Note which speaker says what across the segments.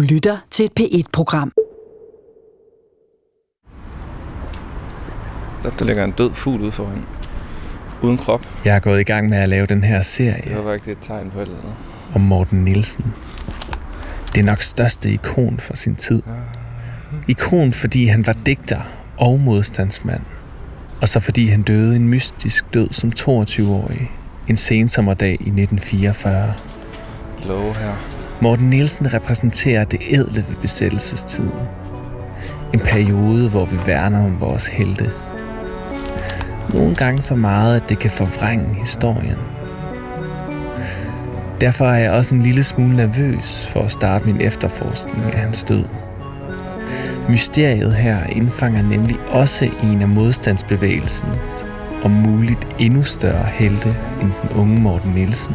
Speaker 1: Du lytter til et P1-program.
Speaker 2: Der, der ligger en død fugl ude foran. Uden krop.
Speaker 3: Jeg er gået i gang med at lave den her
Speaker 2: Det
Speaker 3: serie
Speaker 2: var ikke et tegn på et eller andet.
Speaker 3: om Morten Nielsen. Det er nok største ikon for sin tid. Ikon, fordi han var digter og modstandsmand. Og så fordi han døde en mystisk død som 22-årig. En sensommerdag i 1944.
Speaker 2: Love her.
Speaker 3: Morten Nielsen repræsenterer det ædle ved besættelsestiden. En periode, hvor vi værner om vores helte. Nogle gange så meget, at det kan forvrænge historien. Derfor er jeg også en lille smule nervøs for at starte min efterforskning af hans død. Mysteriet her indfanger nemlig også en af modstandsbevægelsens, og muligt endnu større helte end den unge Morten Nielsen.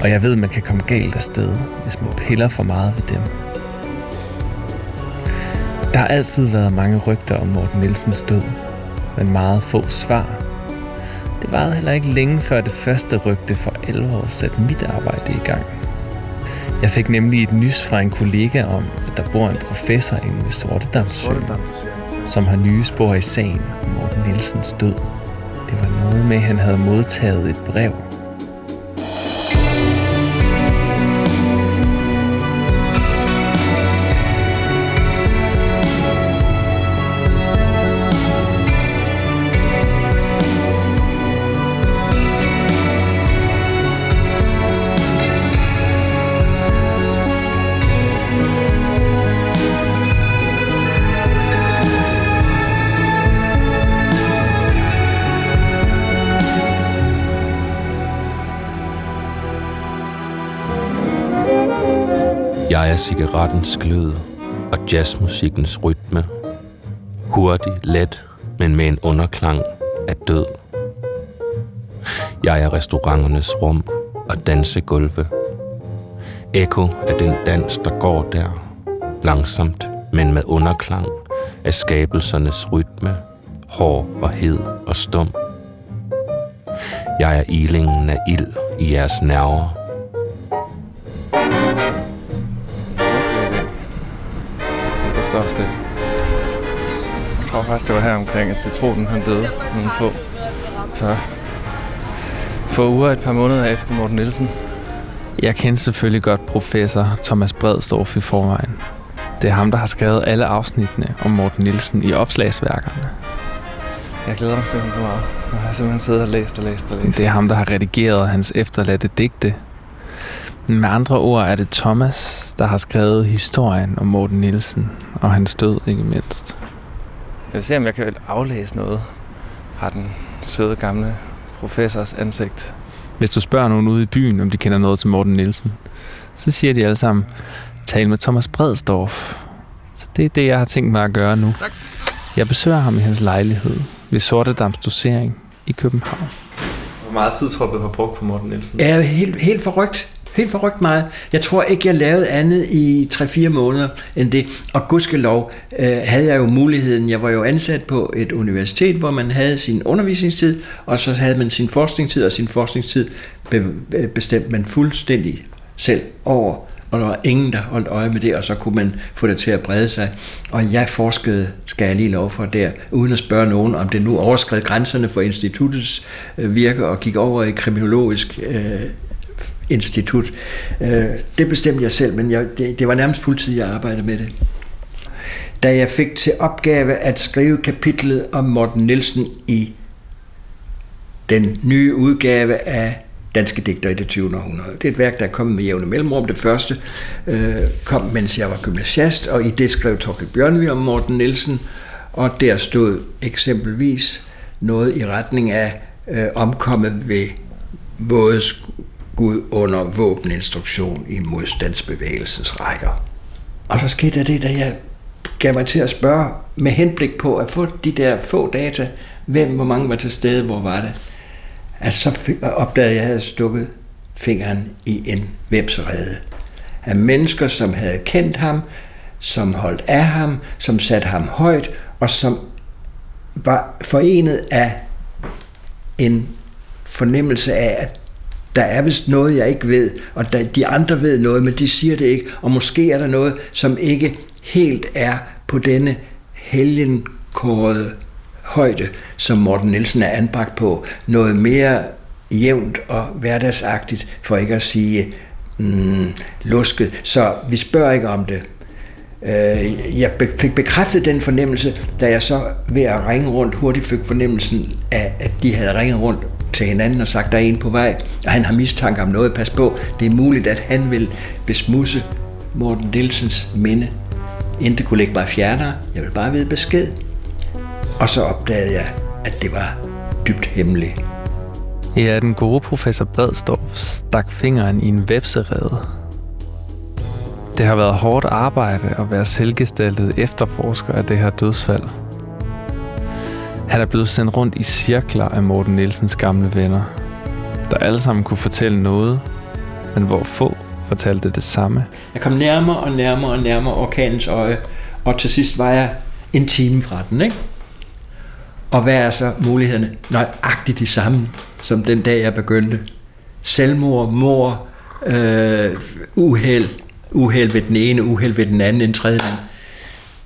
Speaker 3: Og jeg ved, man kan komme galt afsted, hvis man piller for meget ved dem. Der har altid været mange rygter om Morten Nielsens død, men meget få svar. Det varede heller ikke længe før det første rygte for alvor satte mit arbejde i gang. Jeg fik nemlig et nys fra en kollega om, at der bor en professor inde ved Sortedamsøen, som har nye spor i sagen om Morten Nielsens død. Det var noget med, at han havde modtaget et brev
Speaker 4: Jeg er cigarettens glød og jazzmusikkens rytme. Hurtig, let, men med en underklang af død. Jeg er restauranternes rum og dansegulve. Eko af den dans, der går der. Langsomt, men med underklang af skabelsernes rytme. Hård og hed og stum. Jeg er ilingen af ild i jeres nerver.
Speaker 2: Det er efterårsdag. Jeg tror faktisk, det var her omkring, at citronen han døde nogle få, par, få uger, et par måneder efter Morten Nielsen.
Speaker 3: Jeg kender selvfølgelig godt professor Thomas Bredstorff i forvejen. Det er ham, der har skrevet alle afsnittene om Morten Nielsen i opslagsværkerne.
Speaker 2: Jeg glæder mig simpelthen så meget. Nu har jeg simpelthen siddet og læst og læst og læst.
Speaker 3: Det er ham, der har redigeret hans efterladte digte. Med andre ord er det Thomas, der har skrevet historien om Morten Nielsen og hans død ikke mindst.
Speaker 2: Jeg vil se, om jeg kan aflæse noget. Har den søde gamle professors ansigt.
Speaker 3: Hvis du spørger nogen ude i byen, om de kender noget til Morten Nielsen, så siger de alle sammen, tal med Thomas Bredstorff. Så det er det, jeg har tænkt mig at gøre nu. Jeg besøger ham i hans lejlighed ved Sortedams dosering i København.
Speaker 2: Hvor meget tid tror du, du har brugt på Morten Nielsen?
Speaker 5: er helt, helt forrygt. Helt forrygt meget. Jeg tror ikke, jeg lavede andet i 3-4 måneder end det. Og gudskelov øh, havde jeg jo muligheden. Jeg var jo ansat på et universitet, hvor man havde sin undervisningstid, og så havde man sin forskningstid, og sin forskningstid be, øh, bestemte man fuldstændig selv over. Og der var ingen, der holdt øje med det, og så kunne man få det til at brede sig. Og jeg forskede, skal jeg lige lov for der, uden at spørge nogen, om det nu overskred grænserne for instituttets øh, virke og gik over i kriminologisk øh, institut. Øh, det bestemte jeg selv, men jeg, det, det var nærmest fuldtid, jeg arbejdede med det. Da jeg fik til opgave at skrive kapitlet om Morten Nielsen i den nye udgave af Danske Digter i det 20. århundrede. Det er et værk, der er kommet med jævne mellemrum. Det første øh, kom, mens jeg var gymnasiast, og i det skrev Torkel Bjørnvi om Morten Nielsen, og der stod eksempelvis noget i retning af øh, omkommet ved Gud under våbeninstruktion i modstandsbevægelsens rækker. Og så skete der det, da jeg gav mig til at spørge med henblik på at få de der få data, hvem, hvor mange var til stede, hvor var det, at så opdagede jeg, at jeg havde stukket fingeren i en vepserede af mennesker, som havde kendt ham, som holdt af ham, som satte ham højt, og som var forenet af en fornemmelse af, at der er vist noget, jeg ikke ved, og der, de andre ved noget, men de siger det ikke, og måske er der noget, som ikke helt er på denne helgenkårede højde, som Morten Nielsen er anbragt på. Noget mere jævnt og hverdagsagtigt, for ikke at sige mm, lusket. Så vi spørger ikke om det. Øh, jeg fik bekræftet den fornemmelse, da jeg så ved at ringe rundt hurtigt fik fornemmelsen af, at de havde ringet rundt til hinanden og sagt, der er en på vej, og han har mistanke om noget. Pas på, det er muligt, at han vil besmusse Morten Nielsens minde. Intet kunne lægge mig fjernere. Jeg vil bare vide besked. Og så opdagede jeg, at det var dybt hemmeligt.
Speaker 3: Ja, den gode professor Bredstorff stak fingeren i en vepserede. Det har været hårdt arbejde at være selvgestaltet efterforsker af det her dødsfald. Han er blevet sendt rundt i cirkler af Morten Nielsens gamle venner, der alle sammen kunne fortælle noget, men hvor få fortalte det samme.
Speaker 5: Jeg kom nærmere og nærmere og nærmere orkanens øje, og til sidst var jeg en time fra den, ikke? Og hvad er så mulighederne? Nøjagtigt de samme, som den dag jeg begyndte. Selvmord, mor, øh, uheld, uheld ved den ene, uheld ved den anden, en tredje.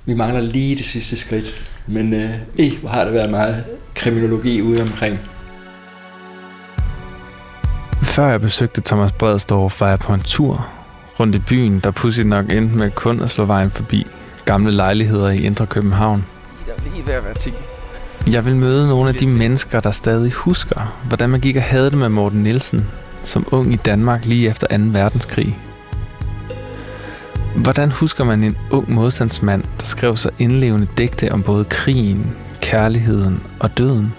Speaker 5: Vi mangler lige det sidste skridt, men øh, eh, hvor har der været meget kriminologi ude omkring.
Speaker 3: Før jeg besøgte Thomas Bredstorff, var jeg på en tur rundt i byen, der pudsigt nok endte med kun at slå vejen forbi gamle lejligheder i Indre København.
Speaker 2: Jeg er lige ved at være 10.
Speaker 3: Jeg vil møde nogle af de mennesker, der stadig husker, hvordan man gik og havde det med Morten Nielsen, som ung i Danmark lige efter 2. verdenskrig. Hvordan husker man en ung modstandsmand, der skrev så indlevende digte om både krigen, kærligheden og døden?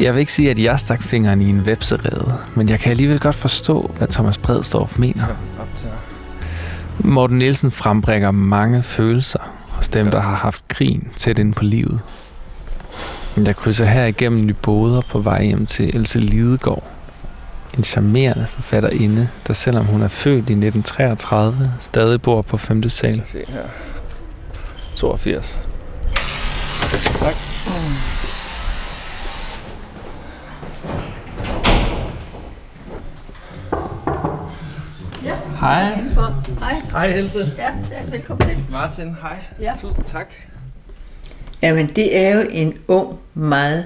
Speaker 3: Jeg vil ikke sige, at jeg stak fingeren i en webserede, men jeg kan alligevel godt forstå, hvad Thomas Bredstorff mener. Morten Nielsen frembrækker mange følelser hos dem, der har haft krigen tæt ind på livet. Jeg krydser her igennem Nyboder på vej hjem til Else Lidegaard. En charmerende forfatterinde, der selvom hun er født i 1933, stadig bor på 5. sal.
Speaker 2: Se her. 82. Tak.
Speaker 6: Hej.
Speaker 7: Hej.
Speaker 6: Hej Else.
Speaker 7: Ja, ja, velkommen til.
Speaker 6: Martin, hej.
Speaker 7: Ja.
Speaker 6: Tusind tak.
Speaker 7: Jamen, det er jo en ung, meget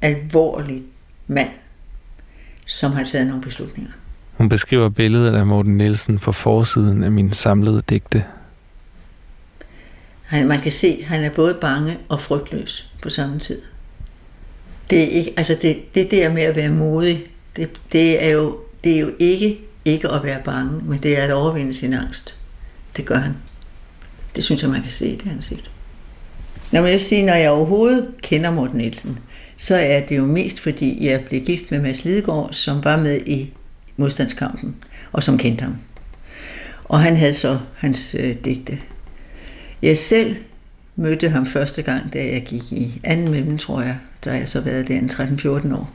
Speaker 7: alvorlig mand, som har taget nogle beslutninger.
Speaker 3: Hun beskriver billedet af Morten Nielsen på forsiden af min samlede digte.
Speaker 7: Han, man kan se, at han er både bange og frygtløs på samme tid. Det, er ikke, altså det, det der med at være modig, det, det, er jo, det er jo ikke ikke at være bange, men det er at overvinde sin angst. Det gør han. Det synes jeg, man kan se i det ansigt. Når jeg siger, når jeg overhovedet kender Morten Nielsen, så er det jo mest fordi, jeg blev gift med Mads Lidegaard, som var med i modstandskampen, og som kendte ham. Og han havde så hans øh, digte. Jeg selv mødte ham første gang, da jeg gik i anden mellem, tror jeg. Der har jeg så været der en 13-14 år.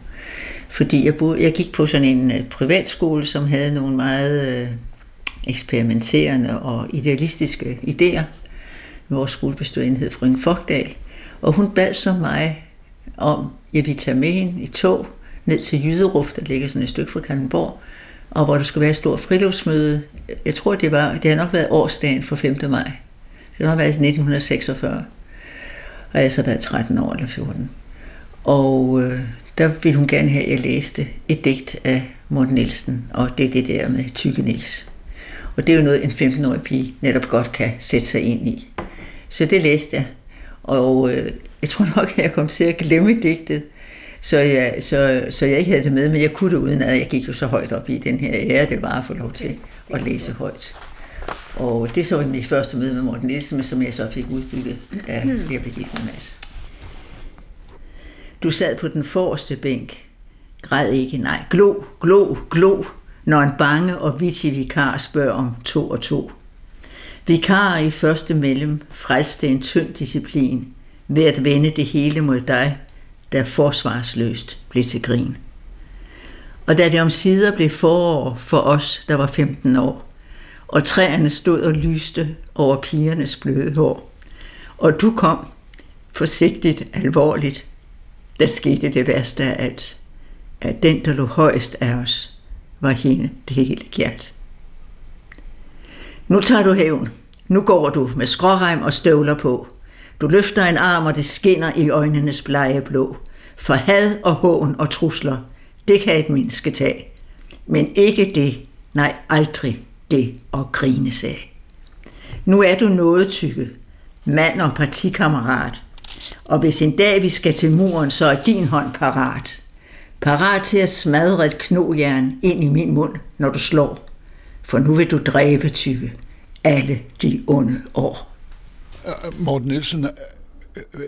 Speaker 7: Fordi jeg, boede, jeg gik på sådan en øh, privatskole, som havde nogle meget øh, eksperimenterende og idealistiske idéer. Vores skolebestyrende hed Frøen Fogdal. Og hun bad så mig om, Epitamen i tog ned til Jyderup, der ligger sådan et stykke fra Kallenborg, og hvor der skulle være et stort friluftsmøde. Jeg tror, det var, det har nok været årsdagen for 5. maj. Det har nok været 1946. Og jeg har så været 13 år eller 14. Og øh, der ville hun gerne have, at jeg læste et digt af Morten Nielsen, og det er det der med Tykke Nils. Og det er jo noget, en 15-årig pige netop godt kan sætte sig ind i. Så det læste jeg, og øh, jeg tror nok, at jeg kom til at glemme digtet, så jeg, så, så jeg ikke havde det med, men jeg kunne det uden at jeg gik jo så højt op i den her ære, det var at få lov til at læse højt. Og det så var mit første møde med Morten Nielsen, som jeg så fik udbygget, da jeg blev gift med Mads. Du sad på den forreste bænk. Græd ikke, nej. Glo, glo, glo, når en bange og vittig vikar spørger om to og to. Vikar i første mellem frelste en tynd disciplin ved at vende det hele mod dig, der forsvarsløst blev til grin. Og da det om sider blev forår for os, der var 15 år, og træerne stod og lyste over pigernes bløde hår, og du kom, forsigtigt, alvorligt, der skete det værste af alt. at den, der lå højst af os, var hende det hele gjert. Nu tager du hævn. Nu går du med skrårem og støvler på. Du løfter en arm, og det skinner i øjnenes blege blå. For had og hån og trusler, det kan et menneske tage. Men ikke det, nej aldrig det at grine sag. Nu er du noget tykke, mand og partikammerat. Og hvis en dag vi skal til muren, så er din hånd parat. Parat til at smadre et knogjern ind i min mund, når du slår. For nu vil du dræbe tykke alle de onde år.
Speaker 6: Morten Nielsen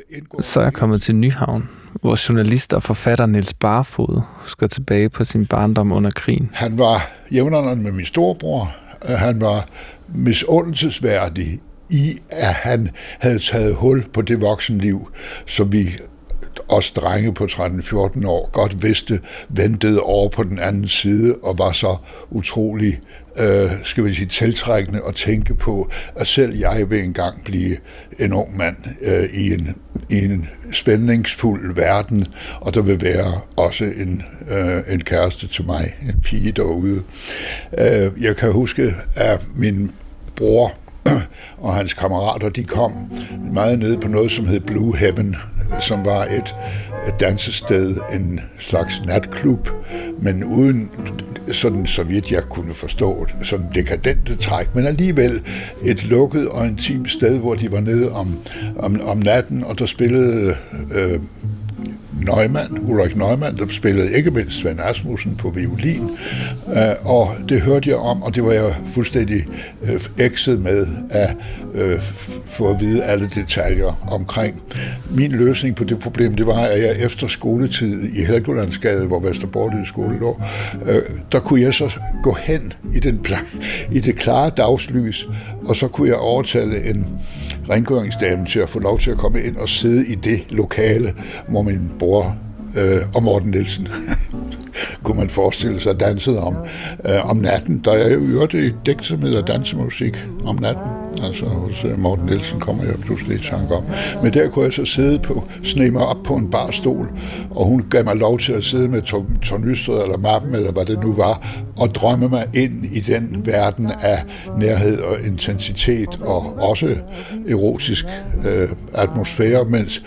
Speaker 3: indgår... Så er jeg kommet til Nyhavn, hvor journalist og forfatter Niels Barfod husker tilbage på sin barndom under krigen.
Speaker 6: Han var jævnaldrende med min storebror. Han var misundelsesværdig i, at han havde taget hul på det voksenliv, som vi os drenge på 13-14 år godt vidste, ventede over på den anden side og var så utrolig øh, skal vi sige, tiltrækkende at tænke på, at selv jeg vil engang blive en ung mand øh, i, en, i en spændingsfuld verden, og der vil være også en, øh, en kæreste til mig, en pige derude. Øh, jeg kan huske, at min bror og hans kammerater, de kom meget ned på noget, som hed Blue Heaven, som var et, et dansested, en slags natklub, men uden sådan, så vidt jeg kunne forstå, sådan dekadente træk, men alligevel et lukket og intimt sted, hvor de var nede om, om, om natten, og der spillede øh, Neumann, Ulrik Neumann, der spillede ikke mindst Svend Asmussen på violin, øh, og det hørte jeg om, og det var jeg fuldstændig øh, ekset med at øh, få at vide alle detaljer omkring. Min løsning på det problem, det var, at jeg efter skoletid i Helgolandsgade, hvor Vesterborglyde skole lå, øh, der kunne jeg så gå hen i, den plan, i det klare dagslys, og så kunne jeg overtale en rengøringsdamen til at få lov til at komme ind og sidde i det lokale, hvor min bror øh, og Morten Nielsen kunne man forestille sig dansede om, øh, om natten. Der er jo øvrigt et dæk, som hedder dansemusik om natten. Altså hos Morten Nielsen kommer jeg pludselig i tanke om. Men der kunne jeg så sidde på, sne mig op på en barstol, og hun gav mig lov til at sidde med tornystret eller mappen, eller hvad det nu var, og drømme mig ind i den verden af nærhed og intensitet, og også erotisk øh, atmosfære, mens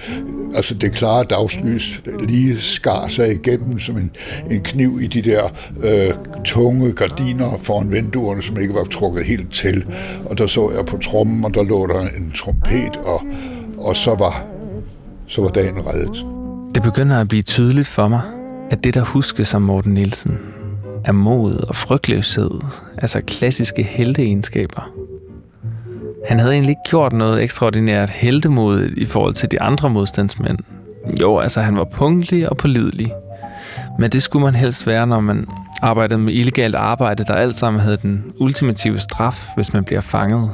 Speaker 6: altså det klare dagslys lige skar sig igennem som en, en kniv i de der øh, tunge gardiner foran vinduerne, som ikke var trukket helt til. Og der så jeg på trommen, og der lå der en trompet, og, og så var, så var dagen reddet.
Speaker 3: Det begynder at blive tydeligt for mig, at det, der huskes som Morten Nielsen, er mod og frygtløshed, altså klassiske helteegenskaber. Han havde egentlig ikke gjort noget ekstraordinært heldemodigt i forhold til de andre modstandsmænd. Jo, altså han var punktlig og pålidelig. Men det skulle man helst være, når man arbejdede med illegalt arbejde, der alt sammen havde den ultimative straf, hvis man bliver fanget.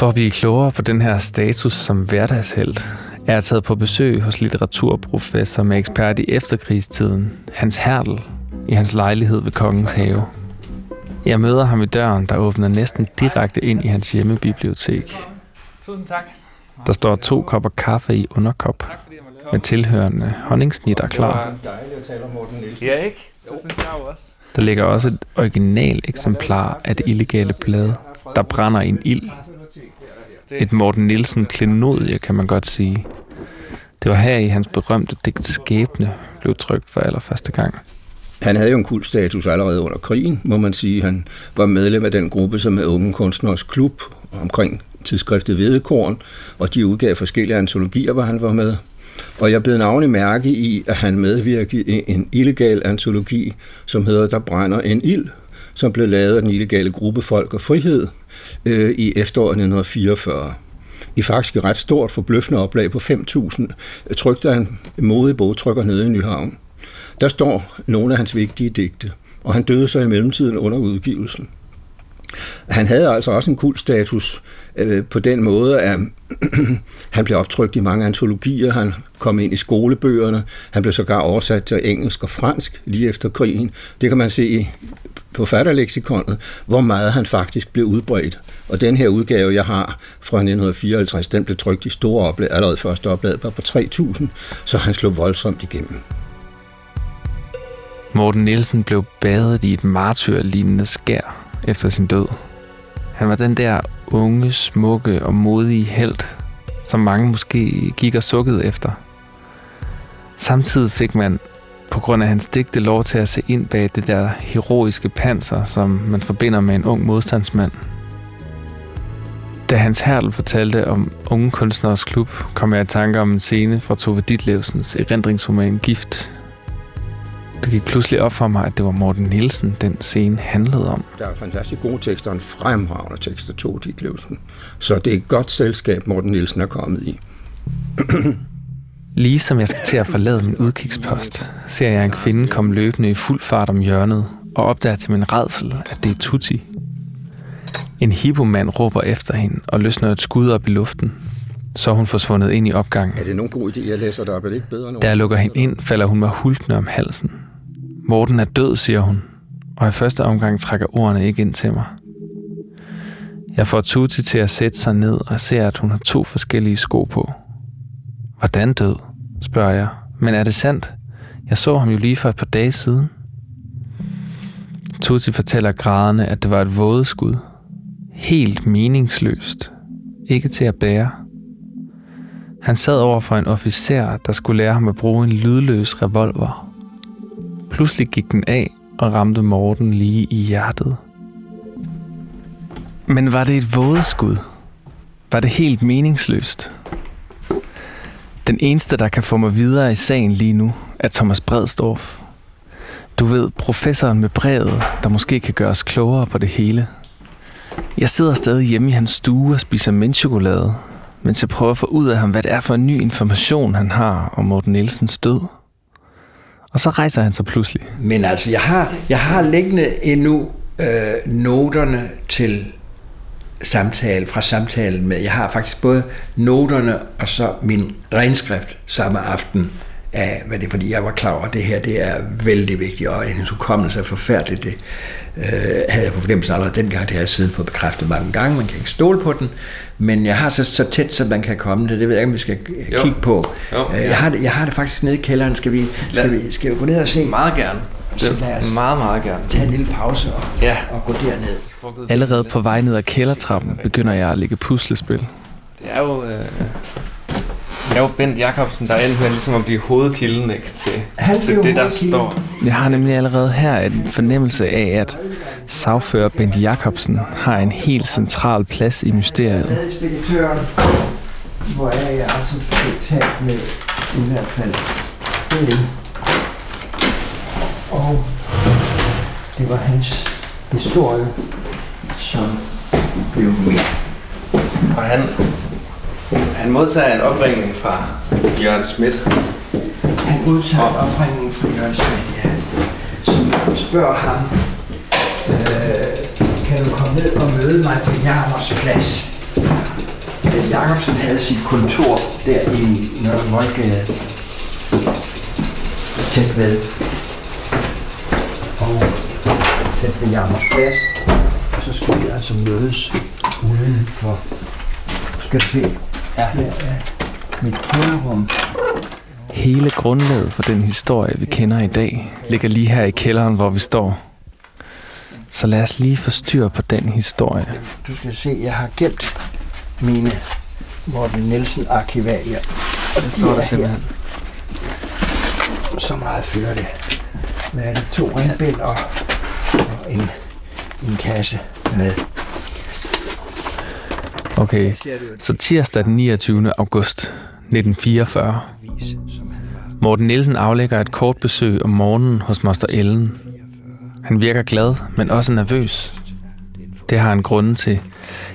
Speaker 3: For at blive klogere på den her status som hverdagshelt, er jeg taget på besøg hos litteraturprofessor med ekspert i efterkrigstiden, Hans Hertel, i hans lejlighed ved Kongens Have. Jeg møder ham i døren, der åbner næsten direkte ind i hans hjemmebibliotek. Tusind tak. Der står to kopper kaffe i underkop, med tilhørende honningsnitter klar. Det var dejligt at tale om Morten Nielsen. Ja, ikke? Det synes jeg også. Der ligger også et original eksemplar af det illegale blad, der brænder en ild. Et Morten Nielsen klenodie, kan man godt sige. Det var her i hans berømte digt Skæbne blev trykt for allerførste gang.
Speaker 8: Han havde jo en kul status allerede under krigen, må man sige. Han var medlem af den gruppe, som er Unge Kunstners Klub omkring tidsskriftet Vedekorn, og de udgav forskellige antologier, hvor han var med. Og jeg blev navnet mærke i, at han medvirkede i en illegal antologi, som hedder Der brænder en ild, som blev lavet af den illegale gruppe Folk og Frihed øh, i efteråret 1944 i faktisk et ret stort forbløffende oplag på 5.000, øh, trykte han modig bogtrykker nede i Nyhavn. Der står nogle af hans vigtige digte, og han døde så i mellemtiden under udgivelsen. Han havde altså også en kul status øh, på den måde, at han blev optrykt i mange antologier, han kom ind i skolebøgerne, han blev sågar oversat til engelsk og fransk lige efter krigen. Det kan man se på fatterleksikonet, hvor meget han faktisk blev udbredt. Og den her udgave, jeg har fra 1954, den blev trykt i store oplag, allerede første oplag var på 3.000, så han slog voldsomt igennem.
Speaker 3: Morten Nielsen blev badet i et martyrlignende skær efter sin død. Han var den der unge, smukke og modige held, som mange måske gik og sukkede efter. Samtidig fik man på grund af hans digte lov til at se ind bag det der heroiske panser, som man forbinder med en ung modstandsmand. Da Hans Hertel fortalte om Unge Kunstners Klub, kom jeg i tanke om en scene fra Tove Ditlevsens erindringsroman Gift. Det gik pludselig op for mig, at det var Morten Nielsen, den scene handlede om.
Speaker 8: Der er fantastisk gode tekster en fremragende tekst af Tove Ditlevsen. Så det er et godt selskab, Morten Nielsen er kommet i.
Speaker 3: Lige som jeg skal til at forlade min udkigspost, ser jeg en kvinde komme løbende i fuld fart om hjørnet og opdager til min redsel, at det er Tutti. En hippomand råber efter hende og løsner et skud op i luften. Så er hun forsvundet ind i opgangen.
Speaker 8: Er det nogen god idé, jeg læser det op? Er det ikke bedre nu?
Speaker 3: Da jeg lukker hende ind, falder hun mig hulkende om halsen. Morten er død, siger hun, og i første omgang trækker ordene ikke ind til mig. Jeg får Tutti til at sætte sig ned og ser, at hun har to forskellige sko på. Hvordan død? Spørger jeg. Men er det sandt? Jeg så ham jo lige for et par dage siden. Tutsi fortæller grædende, at det var et vådeskud. Helt meningsløst. Ikke til at bære. Han sad over for en officer, der skulle lære ham at bruge en lydløs revolver. Pludselig gik den af og ramte Morten lige i hjertet. Men var det et vådeskud? Var det helt meningsløst? Den eneste, der kan få mig videre i sagen lige nu, er Thomas Bredstorff. Du ved, professoren med brevet, der måske kan gøre os klogere på det hele. Jeg sidder stadig hjemme i hans stue og spiser mintchokolade, mens jeg prøver at få ud af ham, hvad det er for en ny information, han har om Morten Nielsens død. Og så rejser han sig pludselig.
Speaker 5: Men altså, jeg har, jeg har liggende endnu øh, noterne til samtale, fra samtalen med. Jeg har faktisk både noterne og så min renskrift samme aften af, hvad det er, fordi jeg var klar over, at det her det er vældig vigtigt, og hendes hukommelse er forfærdeligt. Det øh, havde jeg på fornemmelse allerede dengang, det har jeg siden fået bekræftet mange gange, man kan ikke stole på den, men jeg har så, så tæt, som man kan komme det, det ved jeg ikke, om vi skal jo. kigge på. Jo, ja. jeg, har det, jeg har det faktisk nede i kælderen, skal vi, skal vi, skal vi gå ned og se?
Speaker 3: Meget gerne.
Speaker 5: Så lad os
Speaker 3: meget, meget gerne.
Speaker 5: tage en lille pause og, ja. og gå derned.
Speaker 3: Allerede på vej ned ad kældertrappen begynder jeg at lægge puslespil. Det er jo, øh, det er jo Bent Jacobsen, der er endt med ligesom at blive hovedkilden ikke, til, til det, der står. Jeg har nemlig allerede her en fornemmelse af, at sagfører Bent Jacobsen har en helt central plads i mysteriet.
Speaker 5: hvor er jeg altså talt med i hvert fald det og det var hans historie, som blev med.
Speaker 3: Og han, han modtager en opringning fra Jørgen Schmidt.
Speaker 5: Han modtager en opringning fra Jørgen Schmidt, ja. Som spørger ham, øh, kan du komme ned og møde mig på Jarmers plads? Men Jacobsen havde sit kontor der i Nørre Voldgade, tæt ved tæt ved Jammers Plads. Så skulle vi altså mødes uden for, skal du se, ja. her er mit kælderrum.
Speaker 3: Hele grundlaget for den historie, vi kender i dag, ligger lige her i kælderen, hvor vi står. Så lad os lige få styr på den historie.
Speaker 5: Du skal se, jeg har gemt mine Morten Nielsen arkivalier.
Speaker 3: Og det står der simpelthen.
Speaker 5: Så meget fylder det med to ringbind og, og en, en kasse med.
Speaker 3: Okay, så tirsdag den 29. august 1944. Morten Nielsen aflægger et kort besøg om morgenen hos Moster Ellen. Han virker glad, men også nervøs. Det har han grunde til.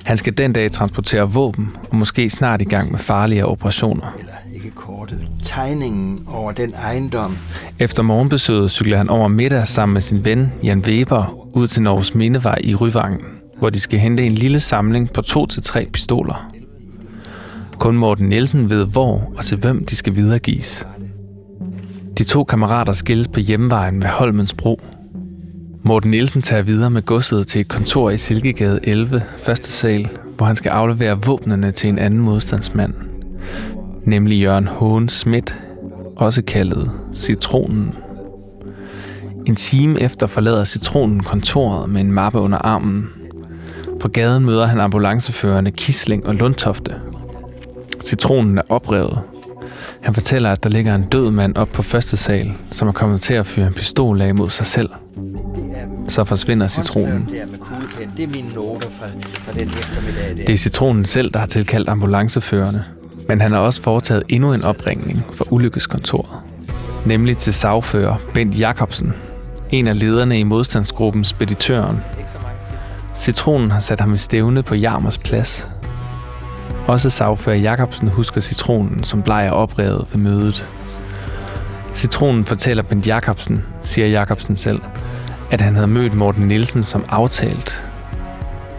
Speaker 3: Han skal den dag transportere våben, og måske snart i gang med farlige operationer.
Speaker 5: Eller ikke kortet. Tegningen over den ejendom.
Speaker 3: Efter morgenbesøget cykler han over middag sammen med sin ven Jan Weber ud til Norges Mindevej i Ryvangen, hvor de skal hente en lille samling på to til tre pistoler. Kun Morten Nielsen ved, hvor og til hvem de skal videregives. De to kammerater skilles på hjemvejen ved Holmens Bro. Morten Nielsen tager videre med godset til et kontor i Silkegade 11, første sal, hvor han skal aflevere våbnene til en anden modstandsmand, nemlig Jørgen Hågen Schmidt, også kaldet Citronen. En time efter forlader citronen kontoret med en mappe under armen. På gaden møder han ambulanceførerne Kisling og Lundtofte. Citronen er oprevet. Han fortæller, at der ligger en død mand op på første sal, som er kommet til at fyre en pistol af mod sig selv. Så forsvinder citronen.
Speaker 5: Det er
Speaker 3: er citronen selv, der har tilkaldt ambulanceførerne. Men han har også foretaget endnu en opringning for ulykkeskontoret. Nemlig til sagfører Bent Jacobsen, en af lederne i modstandsgruppen Speditøren. Citronen har sat ham i stævne på Jarmers plads. Også sagfører Jacobsen husker citronen, som blejer oprevet ved mødet. Citronen fortæller Bent Jacobsen, siger Jacobsen selv, at han havde mødt Morten Nielsen som aftalt.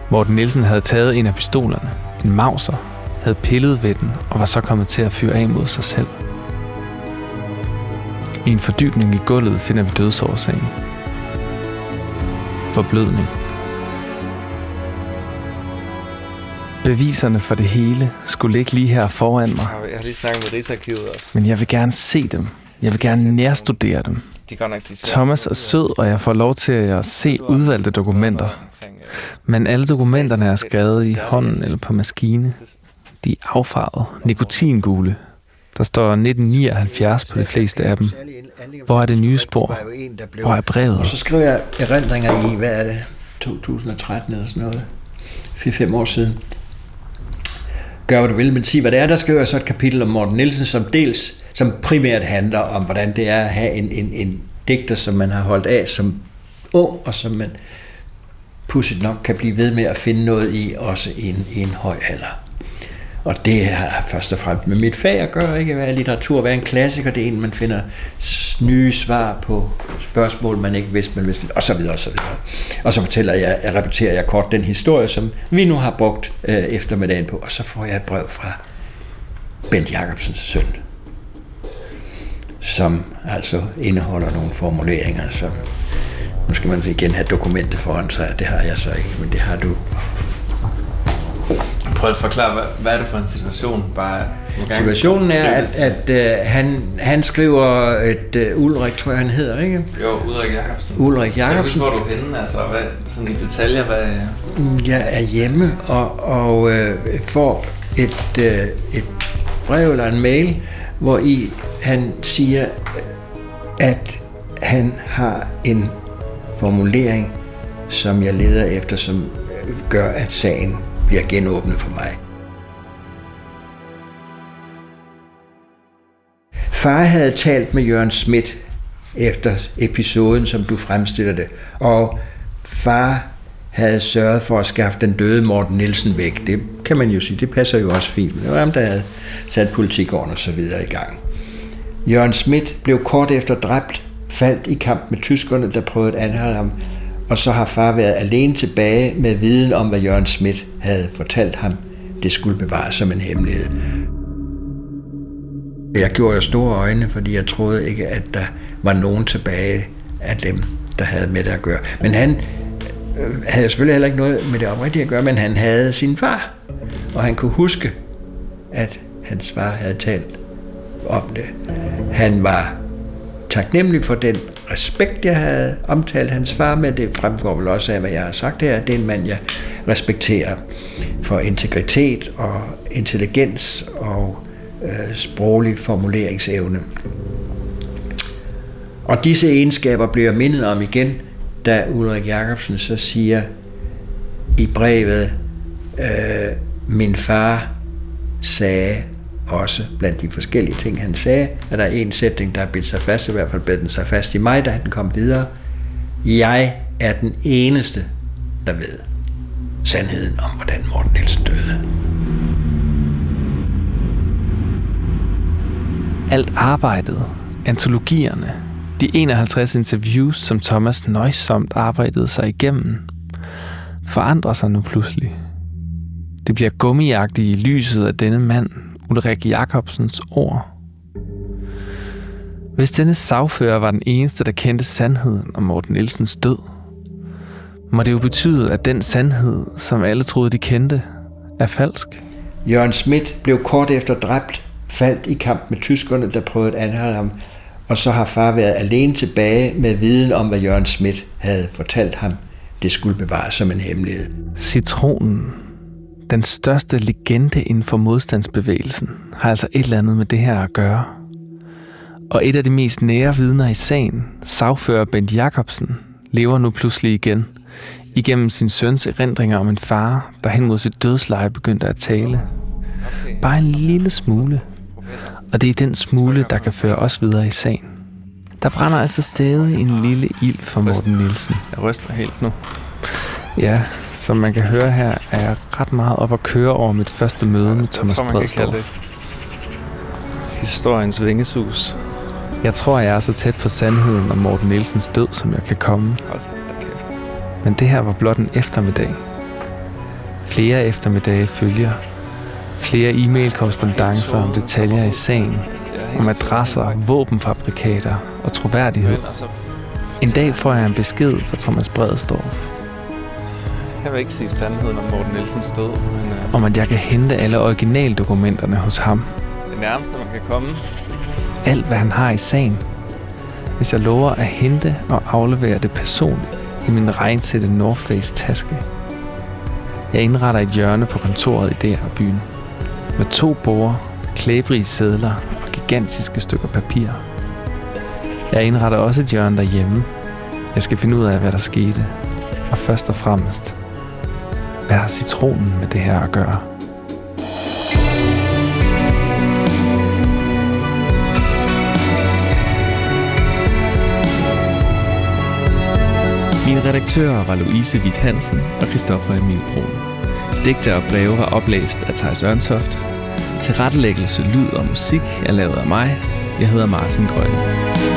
Speaker 3: Morten Nielsen havde taget en af pistolerne, en mauser, havde pillet ved den og var så kommet til at fyre af mod sig selv. I en fordybning i gulvet finder vi dødsårsagen. Forblødning. Beviserne for det hele skulle ligge lige her foran mig,
Speaker 2: Jeg har lige snakket med Rigsarkivet også.
Speaker 3: men jeg vil gerne se dem. Jeg vil gerne nærstudere dem.
Speaker 2: De godt nok de.
Speaker 3: Thomas er sød, og jeg får lov til at se udvalgte dokumenter. Men alle dokumenterne er skrevet i hånden eller på maskine. De er affarvet, nikotingule. Der står 1979 på de fleste af dem. Hvor er det nye spor? Hvor er brevet?
Speaker 5: Og så skriver jeg erindringer i, hvad er det, 2013 eller sådan noget, 4-5 år siden. Gør hvad du vil, men sig hvad det er. Der skriver jeg så et kapitel om Morten Nielsen, som dels, som primært handler om, hvordan det er at have en, en, en digter, som man har holdt af som ung, og som man pudsigt nok kan blive ved med at finde noget i, også i en, i en høj alder. Og det har først og fremmest med mit fag at gøre, ikke? Hvad er litteratur? Hvad er en klassiker? Det er en, man finder nye svar på spørgsmål, man ikke vidste, man vidste, og så videre, og så videre. Og så fortæller jeg, jeg repeterer jeg kort den historie, som vi nu har brugt øh, eftermiddagen på, og så får jeg et brev fra Bent Jacobsens søn, som altså indeholder nogle formuleringer, som nu skal man igen have dokumentet foran sig, det har jeg så ikke, men det har du.
Speaker 3: Prøv at forklare, hvad, hvad er det for en situation? Bare
Speaker 5: Situationen er, at, at øh, han, han skriver et øh, Ulrik, tror jeg han hedder, ikke?
Speaker 3: Jo, Ulrik Jacobsen.
Speaker 5: Ulrik Jacobsen.
Speaker 3: Hvor er du henne? Altså, hvad, sådan i detaljer, hvad...
Speaker 5: Jeg er hjemme og, og øh, får et, øh, et brev eller en mail, hvor i han siger, at han har en formulering, som jeg leder efter, som gør, at sagen bliver genåbnet for mig. Far havde talt med Jørgen Schmidt efter episoden, som du fremstiller det, og far havde sørget for at skaffe den døde Morten Nielsen væk. Det kan man jo sige, det passer jo også fint. Det var ham, der havde sat politikåren og så videre i gang. Jørgen Schmidt blev kort efter dræbt, faldt i kamp med tyskerne, der prøvede at anholde ham, og så har far været alene tilbage med viden om, hvad Jørgen Schmidt havde fortalt ham. Det skulle bevares som en hemmelighed. Jeg gjorde jo store øjne, fordi jeg troede ikke, at der var nogen tilbage af dem, der havde med det at gøre. Men han øh, havde selvfølgelig heller ikke noget med det oprigtige at gøre, men han havde sin far. Og han kunne huske, at hans far havde talt om det. Han var taknemmelig for den respekt, jeg havde omtalt hans far med. Det fremgår vel også af, hvad jeg har sagt her. Det er en mand, jeg respekterer for integritet og intelligens og øh, sproglig formuleringsevne. Og disse egenskaber bliver mindet om igen, da Ulrik Jacobsen så siger i brevet, øh, min far sagde også blandt de forskellige ting, han sagde, at der er en sætning, der har bidt sig fast, i hvert fald bidt den sig fast i mig, da han kom videre. Jeg er den eneste, der ved sandheden om, hvordan Morten Nielsen døde.
Speaker 3: Alt arbejdet, antologierne, de 51 interviews, som Thomas nøjsomt arbejdede sig igennem, forandrer sig nu pludselig. Det bliver gummiagtigt i lyset af denne mand, Ulrik Jacobsens ord. Hvis denne sagfører var den eneste, der kendte sandheden om Morten Nielsens død, må det jo betyde, at den sandhed, som alle troede, de kendte, er falsk.
Speaker 5: Jørgen Schmidt blev kort efter dræbt, faldt i kamp med tyskerne, der prøvede at anholde ham, Og så har far været alene tilbage med viden om, hvad Jørgen Schmidt havde fortalt ham. Det skulle bevares som en hemmelighed.
Speaker 3: Citronen, den største legende inden for modstandsbevægelsen, har altså et eller andet med det her at gøre. Og et af de mest nære vidner i sagen, sagfører Bent Jacobsen, lever nu pludselig igen, igennem sin søns erindringer om en far, der hen mod sit dødsleje begyndte at tale. Bare en lille smule. Og det er den smule, der kan føre os videre i sagen. Der brænder altså stadig en lille ild for Morten Nielsen.
Speaker 2: Jeg ryster helt nu.
Speaker 3: Ja, som man kan høre her, er jeg ret meget op at køre over mit første møde med Thomas
Speaker 2: tror,
Speaker 3: Bredsdorff.
Speaker 2: det historiens vingesus.
Speaker 3: Jeg tror, jeg er så tæt på sandheden om Morten Nielsens død, som jeg kan komme.
Speaker 2: Hold da kæft.
Speaker 3: Men det her var blot en eftermiddag. Flere eftermiddage følger. Flere e-mail-korrespondancer om detaljer i sagen. Om adresser, våbenfabrikater og troværdighed.
Speaker 2: Altså,
Speaker 3: En dag får jeg en besked fra Thomas Bredsdorff
Speaker 2: jeg vil ikke sige sandheden om Morten Nielsens død, men uh,
Speaker 3: om, at jeg kan hente alle originaldokumenterne hos ham.
Speaker 2: det nærmeste, man kan komme.
Speaker 3: Alt, hvad han har i sagen. Hvis jeg lover at hente og aflevere det personligt i min regntætte North Face taske. Jeg indretter et hjørne på kontoret i DR byen. Med to borer, klæbrige sædler og gigantiske stykker papir. Jeg indretter også et hjørne derhjemme. Jeg skal finde ud af, hvad der skete. Og først og fremmest, hvad har citronen med det her at gøre? Mine redaktører var Louise Witt Hansen og Christoffer Emil Brun. Digter og breve var oplæst af Thijs Ørntoft. Tilrettelæggelse, lyd og musik er lavet af mig. Jeg hedder Martin Grønne.